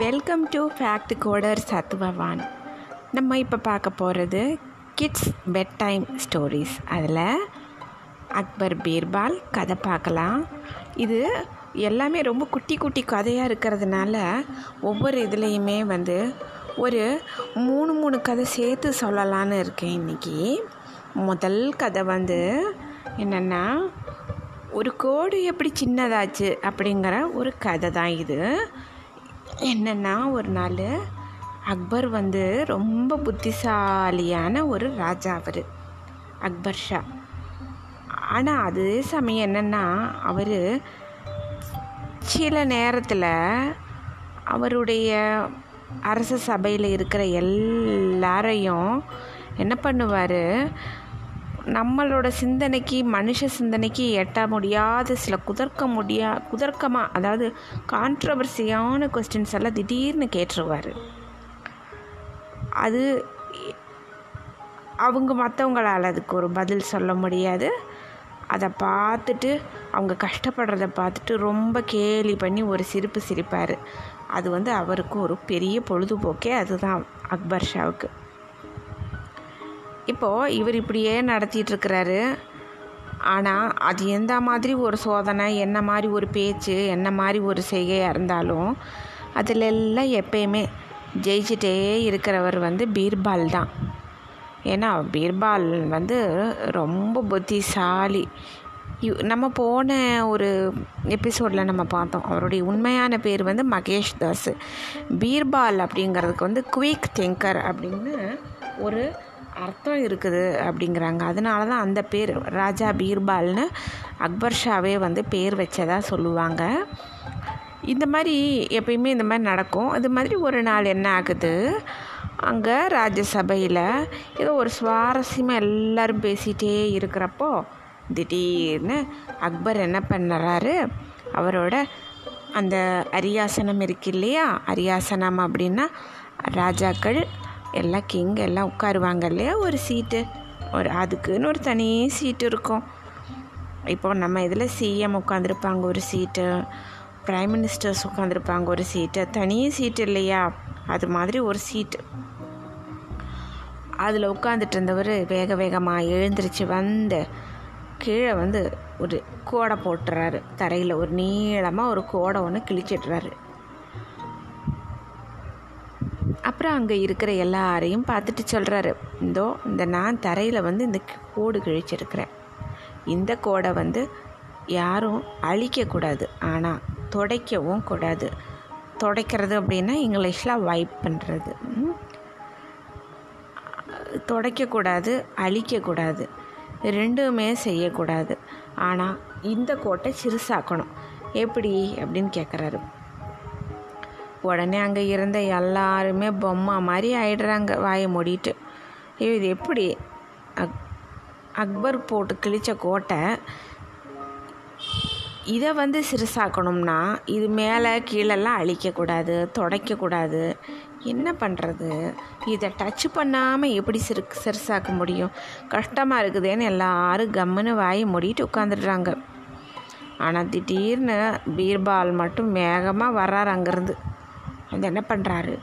Welcome to fact coder சத்வவான் நம்ம இப்போ பார்க்க போகிறது கிட்ஸ் பெட் டைம் ஸ்டோரிஸ் அதில் அக்பர் பீர்பால் கதை பார்க்கலாம். இது எல்லாமே ரொம்ப குட்டி குட்டி கதையாக இருக்கிறதுனால ஒவ்வொரு இதுலேயுமே வந்து ஒரு மூணு மூணு கதை சேர்த்து சொல்லலான்னு இருக்கேன் இன்றைக்கி முதல் கதை வந்து என்னென்னா ஒரு கோடு எப்படி சின்னதாச்சு அப்படிங்கிற ஒரு கதை தான் இது. என்னென்னா ஒரு நாள் அக்பர் வந்து ரொம்ப புத்திசாலியான ஒரு ராஜா அவர் அக்பர் ஷா. ஆனால் அதே சமயம் என்னென்னா அவர் சில நேரத்தில் அவருடைய அரச சபையில் இருக்கிற எல்லாரையும் என்ன பண்ணுவார்? நம்மளோட சிந்தனைக்கு மனுஷ சிந்தனைக்கு எட்ட முடியாத சில குதர்க்க முடியா குதர்க்கமாக அதாவது கான்ட்ரவர்சியான கொஸ்டின்ஸ் எல்லாம் திடீர்னு கேட்டுருவார். அது அவங்க மற்றவங்களால் அதுக்கு ஒரு பதில் சொல்ல முடியாது. அதை பார்த்துட்டு அவங்க கஷ்டப்படுறத பார்த்துட்டு ரொம்ப கேலி பண்ணி ஒரு சிரிப்பு சிரிப்பார். அது வந்து அவருக்கு ஒரு பெரிய பொழுதுபோக்கே அதுதான் அக்பர் ஷாவுக்கு. இப்போது இவர் இப்படியே நடத்திட்டு இருக்கிறாரு ஆனால் அது எந்த மாதிரி ஒரு சோதனை என்ன மாதிரி ஒரு பேச்சு என்ன மாதிரி ஒரு செய்கையாக இருந்தாலும் அதில் எல்லாம் எப்பயுமே ஜெயிச்சிட்டே இருக்கிறவர் வந்து பீர்பால் தான். ஏன்னா பீர்பால் வந்து ரொம்ப புத்திசாலி. இவ் நம்ம போன ஒரு எபிசோடில் நம்ம பார்த்தோம் அவருடைய உண்மையான பேர் வந்து மகேஷ் தாஸ். பீர்பால் அப்படிங்கிறதுக்கு வந்து குயிக் திங்கர் அப்படின்னு ஒரு அர்த்தம் இருக்குது அப்படிங்கிறாங்க. அதனால தான் அந்த பேர் ராஜா பீர்பால்னு அக்பர் ஷாவே வந்து பேர் வச்சதாக சொல்லுவாங்க. இந்த மாதிரி எப்பயுமே இந்த மாதிரி நடக்கும். இது மாதிரி ஒரு நாள் என்ன ஆகுது? அங்கே ராஜ்யசபையில் ஏதோ ஒரு சுவாரஸ்யமாக எல்லோரும் பேசிகிட்டே இருக்கிறப்போ திடீர்னு அக்பர் என்ன பண்ணுறாரு? அவரோட அந்த அரியாசனம் இருக்கு இல்லையா? அரியாசனம் அப்படின்னா ராஜாக்கள் எல்லாம் கிங் எல்லாம் உட்காருவாங்க இல்லையா? ஒரு சீட்டு ஒரு அதுக்குன்னு ஒரு தனி சீட்டு இருக்கும். இப்போ நம்ம இதில் சிஎம் உட்காந்துருப்பாங்க ஒரு சீட்டு ப்ரைம் மினிஸ்டர்ஸ் உட்காந்துருப்பாங்க ஒரு சீட்டு தனி சீட்டு இல்லையா? அது மாதிரி ஒரு சீட்டு அதில் உட்காந்துட்டு இருந்தவர் வேக வேகமாக எழுந்திரிச்சு வந்து கீழே வந்து ஒரு கோடை போட்டுறாரு. தரையில் ஒரு நீளமாக ஒரு கோடை ஒன்று கிழிச்சிடுறாரு. அப்புறம் அங்கே இருக்கிற எல்லாரையும் பார்த்துட்டு சொல்கிறாரு இந்தோ இந்த நான் தரையில் வந்து இந்த கோடு கிழிச்சிருக்கிறேன். இந்த கோடை வந்து யாரும் அழிக்கக்கூடாது. ஆனால் துடைக்கவும் கூடாது. துடைக்கிறது அப்படின்னா இங்கிலீஷில் வைப் பண்ணுறது துடைக்கக்கூடாது அழிக்கக்கூடாது. ரெண்டுமே செய்யக்கூடாது. ஆனால் இந்த கோட்டை சிறுசாக்கணும். எப்படி? அப்படின்னு கேட்குறாரு உடனே அங்கே இருந்த எல்லாருமே பொம்மை மாதிரி ஆயிடுறாங்க வாயை மூடிட்டு. ஐயோ இது எப்படி? அக் அக்பர் போட்டு கிழிச்ச கோட்டை இதை வந்து சிறுசாக்கணும்னா இது மேலே கீழெல்லாம் அழிக்கக்கூடாது துடைக்கக்கூடாது. என்ன பண்ணுறது இதை டச் பண்ணாமல் எப்படி சிறு சிறுசாக்க முடியும்? கஷ்டமாக இருக்குதுன்னு எல்லாரும் கம்முன்னு வாயை மூடிட்டு உட்காந்துடுறாங்க ஆனால் திடீர்னு பீர்பால் மட்டும் வேகமாக வர்றார் அங்கேருந்து. அது என்ன பண்ணுறாரு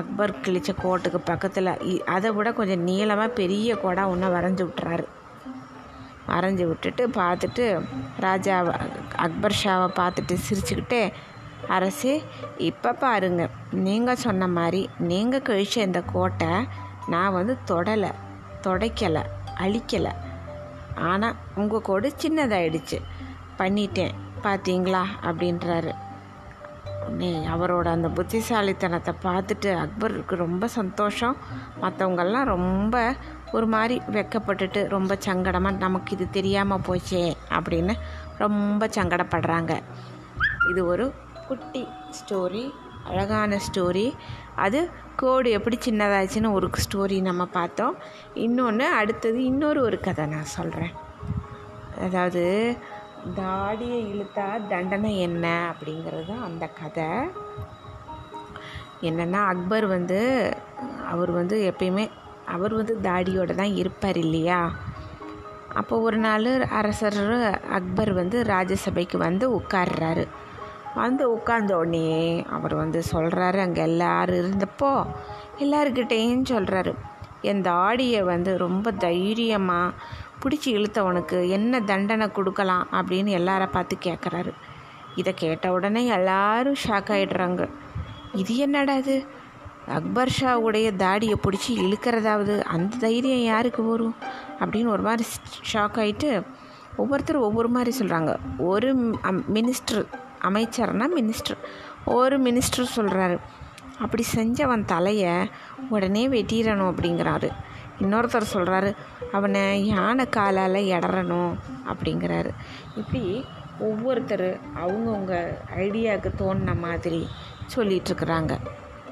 அக்பர் கிழிச்ச கோட்டுக்கு பக்கத்தில் அதை விட கொஞ்சம் நீளமாக பெரிய கோடாக ஒன்று வரைஞ்சி விட்டுறாரு. வரைஞ்சி விட்டுட்டு பார்த்துட்டு ராஜா அக்பர் ஷாவை பார்த்துட்டு சிரிச்சுக்கிட்டே அரசே இப்போ பாருங்க நீங்கள் சொன்ன மாதிரி நீங்கள் கழிச்ச இந்த கோட்டை நான் வந்து தொடலை தொடைக்கலை அழிக்கலை. ஆனால் உங்கள் கோடு சின்னதாயிடுச்சு. பண்ணிட்டேன். பார்த்தீங்களா அப்படின்றாரு. உடனே அவரோட அந்த புத்திசாலித்தனத்தை பார்த்துட்டு அக்பருக்கு ரொம்ப சந்தோஷம். மற்றவங்கெல்லாம் ரொம்ப ஒரு மாதிரி வெக்கப்பட்டுட்டு ரொம்ப சங்கடமாக நமக்கு இது தெரியாமல் போச்சே அப்படின்னு ரொம்ப சங்கடப்படுறாங்க. இது ஒரு குட்டி ஸ்டோரி அழகான ஸ்டோரி அது கோடு எப்படி சின்னதாச்சுன்னு ஒரு ஸ்டோரி நம்ம பார்த்தோம். இன்னொன்று அடுத்தது இன்னொரு ஒரு கதை நான் சொல்கிறேன் அதாவது தாடியை இழுத்தா தண்டனை என்ன அப்படிங்கிறது தான் அந்த கதை. என்னென்னா அக்பர் வந்து அவர் வந்து எப்பயுமே அவர் வந்து தாடியோடு தான் இருப்பார் இல்லையா? அப்போ ஒரு நாள் அரசர் அக்பர் வந்து ராஜசபைக்கு வந்து உட்கார்றாரு. வந்து உட்கார்ந்த உடனே அவர் வந்து சொல்கிறாரு அங்கே எல்லாரும் இருந்தப்போ எல்லாருக்கிட்டேயும் சொல்கிறாரு என் தாடியை வந்து ரொம்ப தைரியமாக பிடிச்சி இழுத்தவனுக்கு என்ன தண்டனை கொடுக்கலாம் அப்படின்னு எல்லாரை பார்த்து கேட்குறாரு இதை கேட்ட உடனே எல்லாரும் ஷாக் ஆகிடுறாங்க இது என்னடா இது? அக்பர் ஷாவுடைய தாடியை பிடிச்சி இழுக்கிறதாவது அந்த தைரியம் யாருக்கு வரும்? அப்படின்னு ஒரு மாதிரி ஷாக் ஆகிட்டு ஒவ்வொருத்தரும் ஒவ்வொரு மாதிரி சொல்கிறாங்க ஒரு மினிஸ்டர் அமைச்சர்னா மினிஸ்டர் ஒரு மினிஸ்டர் சொல்கிறாரு அப்படி செஞ்சவன் தலையை உடனே வெட்டிடணும் அப்படிங்கிறாரு. இன்னொருத்தர் சொல்கிறாரு அவனை யானை காலால் இடறணும் அப்படிங்கிறாரு. இப்படி ஒவ்வொருத்தர் அவங்கவுங்க ஐடியாவுக்கு தோணின மாதிரி சொல்லிகிட்ருக்குறாங்க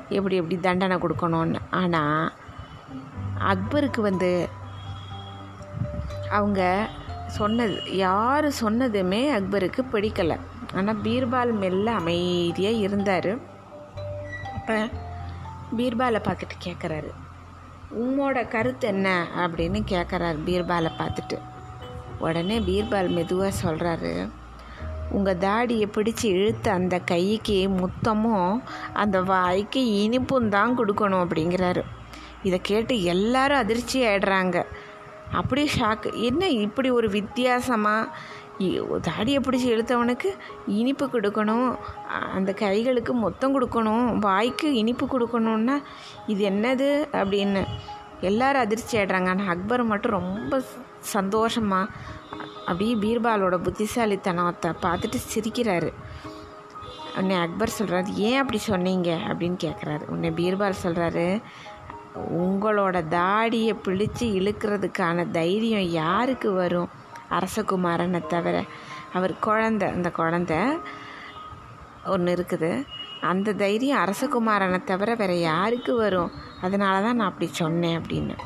எப்படி எப்படி தண்டனை கொடுக்கணும்னு. ஆனால் அக்பருக்கு வந்து அவங்க சொன்னது யார் சொன்னதுமே அக்பருக்கு பிடிக்கலை. ஆனால் பீர்பால் மெல்ல அமைதியாக இருந்தார். அப்போ பீர்பாலை பார்த்துட்டு கேட்குறாரு உம்மோட கருத்து என்ன அப்படின்னு கேட்குறாரு பீர்பாலை பார்த்துட்டு. உடனே பீர்பால் மெதுவாக சொல்கிறாரு உங்கள் தாடியை பிடிச்சி இழுத்த அந்த கைக்கு முத்தமும் அந்த வாய்க்கு இனிப்பும் தான் கொடுக்கணும் அப்படிங்கிறாரு. இதை கேட்டு எல்லாரும் அதிர்ச்சி ஆயிடுறாங்க. அப்படியே ஷாக்கு என்ன இப்படி ஒரு வித்தியாசமாக தாடியை பிடிச்சி இழுத்தவனுக்கு இனிப்பு கொடுக்கணும். அந்த கைகளுக்கு மொத்தம் கொடுக்கணும். வாய்க்கு இனிப்பு கொடுக்கணுன்னா இது என்னது அப்படின்னு எல்லாரும் அதிர்ச்சி ஆடுறாங்க ஆனால் அக்பர் மட்டும் ரொம்ப சந்தோஷமாக அப்படியே பீர்பாலோட புத்திசாலித்தனத்தை பார்த்துட்டு சிரிக்கிறாரு. உன்னை அக்பர் சொல்கிறாரு ஏன் அப்படி சொன்னீங்க? அப்படின்னு கேட்குறாரு உன்னை பீர்பால் சொல்கிறாரு உங்களோட தாடியை பிடிச்சி இழுக்கிறதுக்கான தைரியம் யாருக்கு வரும்? அரசகுமாரனை தவிர அவர் குழந்த அந்த குழந்த ஒன்று இருக்குது. அந்த தைரியம் அரசகுமாரனை தவிர வேறு யாருக்கு வரும்? அதனால தான் நான் அப்படி சொன்னேன் அப்படின்னு.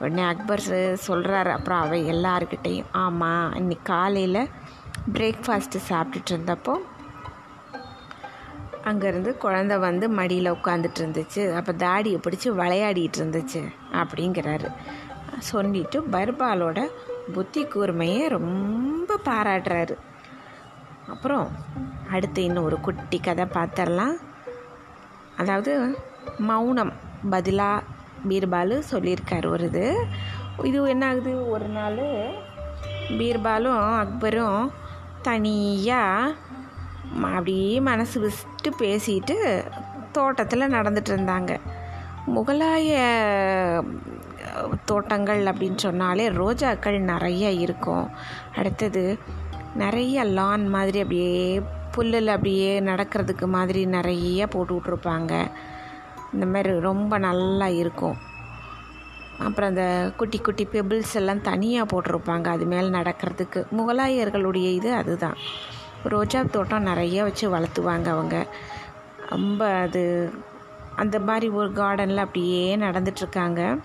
உடனே அக்பர் சொல்கிறாரு அப்புறம் அவ எல்லாருக்கிட்டேயும் ஆமாம் இன்னைக்கு காலையில் பிரேக்ஃபாஸ்ட்டு சாப்பிட்டுட்டு இருந்தப்போ அங்கேருந்து குழந்த வந்து மடியில் உட்காந்துட்டு இருந்துச்சு. அப்போ தாடியை பிடிச்சி விளையாடிட்டு இருந்துச்சு அப்படிங்கிறாரு. சொல்லிட்டு பர்பாலோட புத்தி கூர்மையை ரொம்ப பாராட்டுறாரு. அப்புறம் அடுத்து இன்னும் ஒரு குட்டி கதை பார்த்துடலாம் அதாவது மௌனம் பதிலாக பீர்பாலு சொல்லியிருக்காரு ஒரு இது. இது என்ன ஆகுது ஒரு நாள் பீர்பாலும் அக்பரும் தனியாக அப்படியே மனசு விட்டு பேசிட்டு தோட்டத்தில் நடந்துட்டு இருந்தாங்க. முகலாய தோட்டங்கள் அப்படின்னு சொன்னாலே ரோஜாக்கள் நிறைய இருக்கும். அடுத்தது நிறைய லான் மாதிரி அப்படியே புல்லில் அப்படியே நடக்கிறதுக்கு மாதிரி நிறைய போட்டு விட்ருப்பாங்க இந்த மாதிரி ரொம்ப நல்லா இருக்கும். அப்புறம் அந்த குட்டி குட்டி பெபிள்ஸ் எல்லாம் தனியாக போட்டிருப்பாங்க. அது மேலே நடக்கிறதுக்கு முகலாயர்களுடைய இது அதுதான். ரோஜா தோட்டம் நிறைய வச்சு வளர்த்துவாங்க அவங்க. ரொம்ப அது அந்த மாதிரி ஒரு கார்டனில் அப்படியே நடந்துட்டுருக்காங்க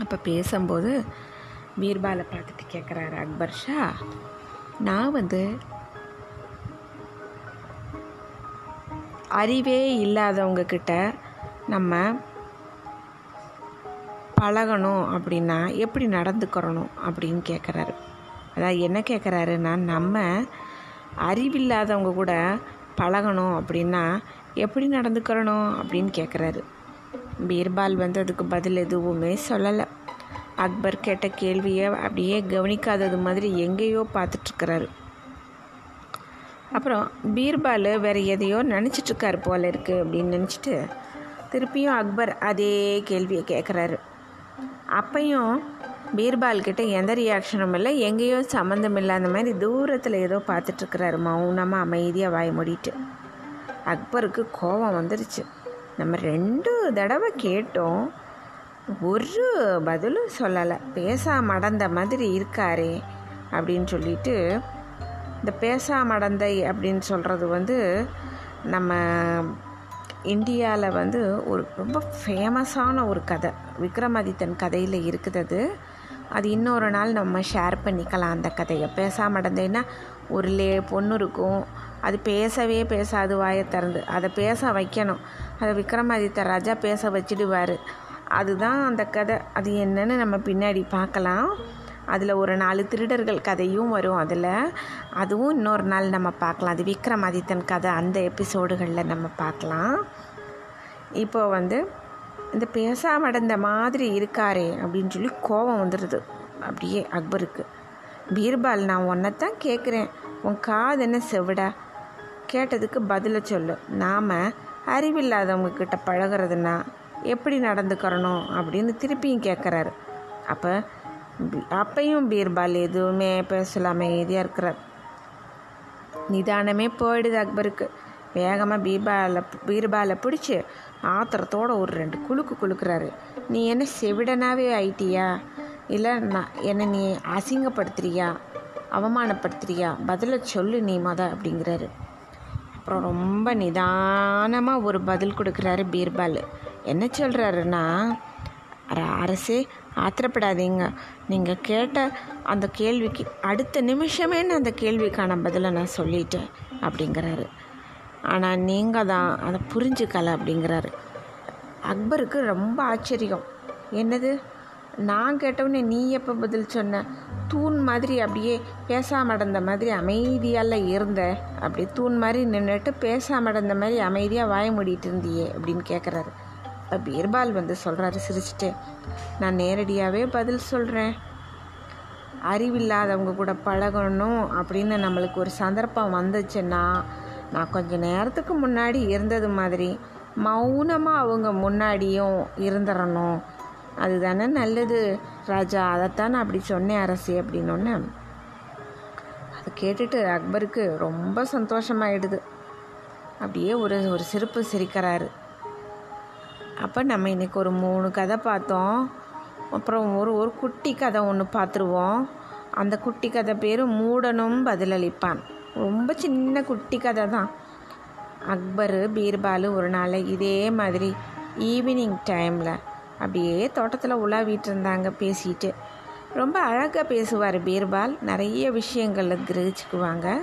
அப்போ பேசும்போது பீர்பாலை பார்த்துட்டு கேட்குறாரு அக்பர் ஷா நான் வந்து அறிவே இல்லாதவங்கக்கிட்ட நம்ம பழகணும் அப்படின்னா எப்படி நடந்துக்கிறணும் அப்படின்னு கேட்குறாரு அதாவது என்ன கேட்குறாருன்னா நம்ம அறிவில்லாதவங்க கூட பழகணும் அப்படின்னா எப்படி நடந்துக்கிறணும் அப்படின்னு கேட்குறாரு பீர்பால் வந்து அதுக்கு பதில் எதுவுமே சொல்லலை. அக்பர் கேட்ட கேள்வியை அப்படியே கவனிக்காதது மாதிரி எங்கேயோ பார்த்துட்ருக்கிறாரு. அப்புறம் பீர்பால் வேறு எதையோ நினச்சிட்ருக்காரு போல இருக்குது அப்படின்னு நினச்சிட்டு திருப்பியும் அக்பர் அதே கேள்வியை கேட்குறாரு அப்பையும் பீர்பால் கிட்ட எந்த ரியாக்ஷனும் இல்லை எங்கேயோ சம்மந்தம் இல்லாத மாதிரி தூரத்தில் ஏதோ பார்த்துட்ருக்கிறாரு மௌனமாக அமைதியாக வாய் மூடிட்டு. அக்பருக்கு கோபம் வந்துருச்சு. நம்ம ரெண்டு தடவை கேட்டோம் ஒரு பதிலும் சொல்லலை. பேசா மடந்த மாதிரி இருக்காரே அப்படின்னு சொல்லிட்டு இந்த பேசா மடந்தை அப்படின்னு சொல்கிறது வந்து நம்ம இந்தியாவில் வந்து ஒரு ரொம்ப ஃபேமஸான ஒரு கதை. விக்ரமாதித்தன் கதையில் இருக்குது அது அது இன்னொரு நாள் நம்ம ஷேர் பண்ணிக்கலாம் அந்த கதையை. பேசா மடந்தைன்னா ஒரு லே பொண்ணு இருக்கும். அது பேசவே பேசாது வாயை திறந்து. அதை பேச வைக்கணும். அதை விக்ரமாதித்த ராஜா பேச வச்சிடுவார். அதுதான் அந்த கதை. அது என்னன்னு நம்ம பின்னாடி பார்க்கலாம். அதில் ஒரு நாலு திருடர்கள் கதையும் வரும் அதில். அதுவும் இன்னொரு நாள் நம்ம பார்க்கலாம். அது விக்ரமாதித்தன் கதை. அந்த எபிசோடுகளில் நம்ம பார்க்கலாம். இப்போ வந்து இந்த பேசாம அடைந்த மாதிரி இருக்காரே அப்படின்னு சொல்லி கோபம் வந்துடுது அப்படியே அக்பருக்கு. பீர்பால் நான் ஒன்றைத்தான் கேட்குறேன் உன் காது என்ன செவிடா? கேட்டதுக்கு பதிலை சொல்லு. நாம் அறிவில்லாதவங்கக்கிட்ட பழகிறதுனா எப்படி நடந்துக்கிறணும் அப்படின்னு திருப்பியும் கேட்குறாரு அப்போ அப்பையும் பீர்பால் எதுவுமே பேசலாம அமைதியாக இருக்கிறார். நிதானமே போயிடுது அக்பருக்கு. வேகமாக பீர்பாலை பீர்பாலை பிடிச்சி ஆத்திரத்தோட ஒரு ரெண்டு குலுக்கு குலுக்குறாரு. நீ என்ன செவிடனாவே ஆயிட்டியா? இல்லை நான் என்னை நீ அசிங்கப்படுத்துறியா? அவமானப்படுத்துறியா? பதிலை சொல்லு நீ மத அப்படிங்கிறாரு. அப்புறம் ரொம்ப நிதானமாக ஒரு பதில் கொடுக்குறாரு பீர்பால். என்ன சொல்கிறாருன்னா அரசே ஆத்திரப்படாதீங்க. நீங்கள் கேட்ட அந்த கேள்விக்கு அடுத்த நிமிஷமே நான் அந்த கேள்விக்கான பதிலை நான் சொல்லிட்டேன் அப்படிங்கிறாரு. ஆனால் நீங்கள் தான் அதை புரிஞ்சுக்கல அப்படிங்கிறாரு. அக்பருக்கு ரொம்ப ஆச்சரியம். என்னது? நான் கேட்டவுடனே நீ எப்போ பதில் சொன்ன? தூண் மாதிரி அப்படியே பேசாமடந்த மாதிரி அமைதியால் இருந்த. அப்படி தூண் மாதிரி நின்றுட்டு பேசாமடந்த மாதிரி அமைதியாக வாய மூடிட்டு இருந்தியே அப்படின்னு கேட்குறாரு இப்போ பீர்பால் வந்து சொல்கிறாரு சிரிச்சுட்டு நான் நேரடியாகவே பதில் சொல்கிறேன் அறிவில்லாதவங்க கூட பழகணும் அப்படின்னு நம்மளுக்கு ஒரு சந்தர்ப்பம் வந்துச்சுன்னா நான் கொஞ்ச நேரத்துக்கு முன்னாடி இருந்தது மாதிரி மௌனமாக அவங்க முன்னாடியும் இருந்துடணும் அதுதானே நல்லது ராஜா. அதைத்தான் நான் அப்படி சொன்னேன் அரசி அப்படின்னொன்னே. அதை கேட்டுட்டு அக்பருக்கு ரொம்ப சந்தோஷமாயிடுது. அப்படியே ஒரு ஒரு சிரிப்பு சிரிக்கிறாரு. அப்போ நம்ம இன்றைக்கி ஒரு மூணு கதை பார்த்தோம். அப்புறம் ஒரு ஒரு குட்டி கதை ஒன்று பார்த்துருவோம். அந்த குட்டி கதை பேர் மூடனும் பதிலளிப்பான். ரொம்ப சின்ன குட்டி கதை தான். அக்பர் பீர்பாலு ஒரு நாள் இதே மாதிரி ஈவினிங் டைமில் அப்படியே தோட்டத்தில் உலாவிட்டு இருந்தாங்க பேசிட்டு. ரொம்ப அழகாக பேசுவார் பீர்பால். நிறைய விஷயங்களில் கிரகிச்சுக்குவாங்க.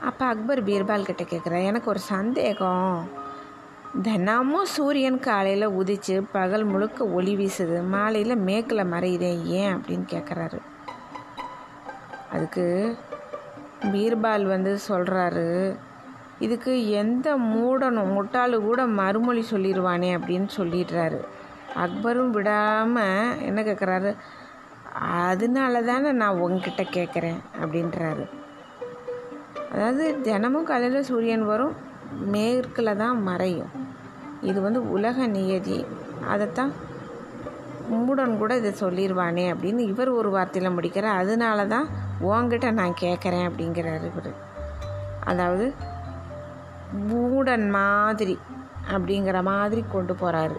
அப்போ அக்பர் பீர்பால் கிட்ட கேட்குறேன் எனக்கு ஒரு சந்தேகம். தினமும் சூரியன் காலையில் உதிச்சு பகல் முழுக்க ஒளி வீசுது. மாலையில் மேக்கில் மறையுதே ஏன்? அப்படின்னு கேட்குறாரு அதுக்கு பீர்பால் வந்து சொல்கிறாரு இதுக்கு எந்த மூடனும் முட்டாளு கூட மறுமொழி சொல்லிடுவானே அப்படின்னு சொல்லிடுறாரு. அக்பரும் விடாமல் என்ன கேட்குறாரு அதனால தானே நான் உங்ககிட்ட கேட்குறேன் அப்படின்றாரு. அதாவது தினமும் காலையில் சூரியன் வரும் மேற்கில் தான் மறையும். இது வந்து உலக நியதி. அதைத்தான் மூடன் கூட இதை சொல்லிடுவானே அப்படின்னு இவர் ஒரு வார்த்தையில் முடிக்கிறார். அதனால தான் உங்ககிட்ட நான் கேட்குறேன் அப்படிங்கிறாரு இவர். அதாவது மூடன் மாதிரி அப்படிங்கிற மாதிரி கொண்டு போகிறாரு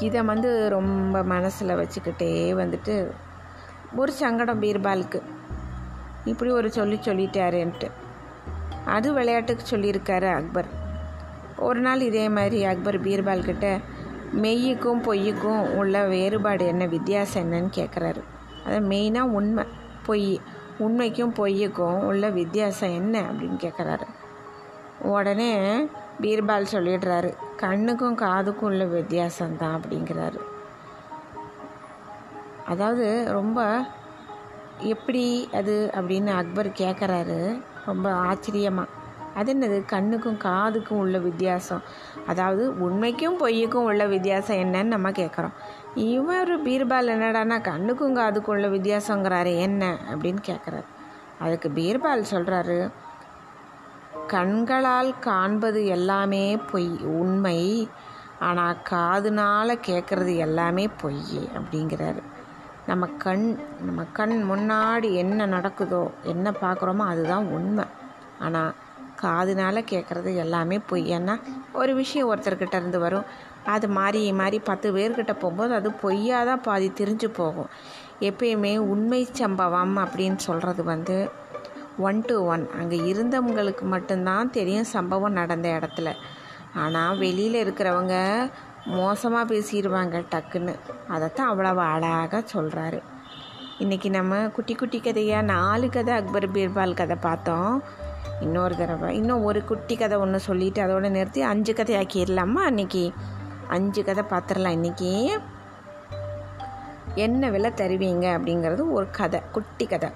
இதை வந்து ரொம்ப மனசில் வச்சுக்கிட்டே வந்துட்டு ஒரு சங்கடம் பீர்பாலுக்கு. இப்படி ஒரு சொல்லி சொல்லிட்டாருன்ட்டு. அது விளையாட்டுக்கு சொல்லியிருக்காரு அக்பர். ஒரு நாள் இதே மாதிரி அக்பர் பீர்பால் கிட்ட மெய்யுக்கும் பொய்யுக்கும் உள்ள வேறுபாடு என்ன வித்தியாசம் என்னன்னு கேட்குறாரு அது மெயினாக உண்மை பொய் உண்மைக்கும் பொய்யுக்கும் உள்ள வித்தியாசம் என்ன அப்படின்னு கேட்குறாரு உடனே பீர்பால் சொல்லிடுறாரு. கண்ணுக்கும் காதுக்கும் உள்ள வித்தியாசம்தான் அப்படிங்கிறாரு. அதாவது ரொம்ப எப்படி அது அப்படின்னு அக்பர் கேட்குறாரு ரொம்ப ஆச்சரியமாக அது என்னது? கண்ணுக்கும் காதுக்கும் உள்ள வித்தியாசம். அதாவது உண்மைக்கும் பொய்யுக்கும் உள்ள வித்தியாசம் என்னன்னு நம்ம கேட்குறோம் இவர் பீர்பால் என்னடானா கண்ணுக்கும் காதுக்கும் உள்ள வித்தியாசங்கிறாரு என்ன அப்படின்னு கேட்குறாரு அதுக்கு பீர்பால் சொல்கிறாரு கண்களால் காண்பது எல்லாமே பொய் உண்மை. ஆனால் காதுனால் கேட்குறது எல்லாமே பொய் அப்படிங்கிறாரு. நம்ம கண் நம்ம கண் முன்னாடி என்ன நடக்குதோ என்ன பார்க்குறோமோ அதுதான் உண்மை. ஆனால் காதுனால் கேட்குறது எல்லாமே பொய். ஏன்னா ஒரு விஷயம் ஒருத்தர்கிட்ட இருந்து வரும். அது மாறி மாறி பத்து பேர்கிட்ட போகும்போது அது பொய்யாக தான் பாதி தெரிஞ்சு போகும். எப்பயுமே உண்மை சம்பவம் அப்படின்னு சொல்கிறது வந்து ஒன் டு ஒன் அங்கே இருந்தவங்களுக்கு மட்டும்தான் தெரியும் சம்பவம் நடந்த இடத்துல. ஆனால் வெளியில் இருக்கிறவங்க மோசமாக பேசிடுவாங்க டக்குன்னு. அதைத்தான் அவ்வளவு அழகாக சொல்கிறாரு இன்றைக்கி நம்ம குட்டி குட்டி கதையாக நாலு கதை அக்பர் பீர்பால் கதை பார்த்தோம். இன்னொரு தடவை இன்னும் ஒரு குட்டி கதை ஒன்று சொல்லிவிட்டு அதோட நிறுத்தி அஞ்சு கதை ஆக்கிடலாமா அன்றைக்கி அஞ்சு கதை பார்த்துடலாம் இன்றைக்கி என்ன விலை தருவீங்க அப்படிங்கிறது ஒரு கதை குட்டி கதை.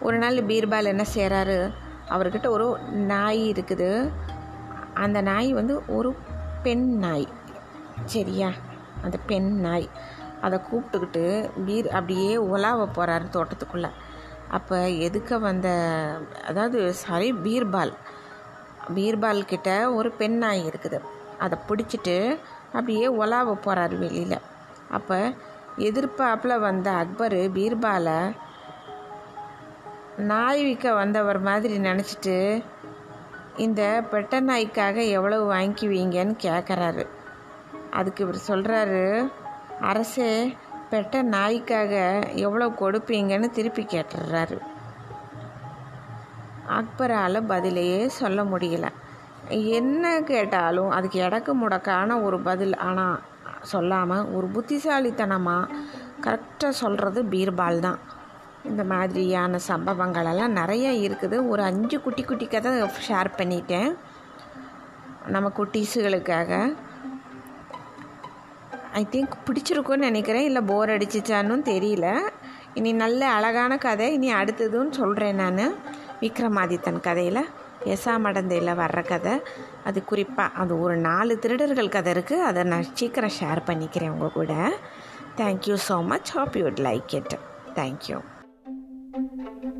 ஒரு நாள் பீர்பால் என்ன செய்கிறாரு அவர்கிட்ட ஒரு நாய் இருக்குது. அந்த நாய் வந்து ஒரு பெண் நாய். சரியா? அந்த பெண் நாய். அதை கூப்பிட்டுக்கிட்டு பீர் அப்படியே உலாவ போகிறாரு தோட்டத்துக்குள்ளே. அப்போ எதுக்க வந்த அதாவது சாரி பீர்பால். பீர்பால் கிட்ட ஒரு பெண் நாய் இருக்குது. அதை பிடிச்சிட்டு அப்படியே உலாவ போகிறாரு வெளியில். அப்போ எதிர்பார்ப்பில் வந்த அக்பர் பீர்பாலை நாய் விற்க வந்தவர் மாதிரி நினச்சிட்டு இந்த பெட்ட நாய்க்காக எவ்வளவு வாங்கிக்குவீங்கன்னு கேட்குறாரு அதுக்கு இவர் சொல்கிறாரு அரசே பெட்ட நாய்க்காக எவ்வளோ கொடுப்பீங்கன்னு திருப்பி கேட்டுடுறாரு அக்பரால் பதிலையே சொல்ல முடியல. என்ன கேட்டாலும் அதுக்கு இடக்கு முடக்கான ஒரு பதில். ஆனால் சொல்லாமல் ஒரு புத்திசாலித்தனமாக கரெக்டாக சொல்கிறது பீர்பால் தான். இந்த மாதிரியான சம்பவங்களெல்லாம் நிறையா நிறைய இருக்குது. ஒரு அஞ்சு குட்டி குட்டி கதை ஷேர் பண்ணிட்டேன். நம்ம குட்டீஸுகளுக்காக. ஐ திங்க் பிடிச்சிருக்குன்னு நினைக்கிறேன். இல்லை போர் அடிச்சிச்சான்னு தெரியல. இனி நல்ல அழகான கதை. இனி அடுத்ததுன்னு சொல்கிறேன் நான். விக்ரமாதித்தன் கதையில். எசாமடந்தையில் வர்ற கதை. அது குறிப்பாக அது ஒரு நாலு திருடர்கள் கதை இருக்குது அதை நான் சீக்கிரம் ஷேர் பண்ணிக்கிறேன் உங்கள் கூட. Thank you so much hope you'd like it thank you thank you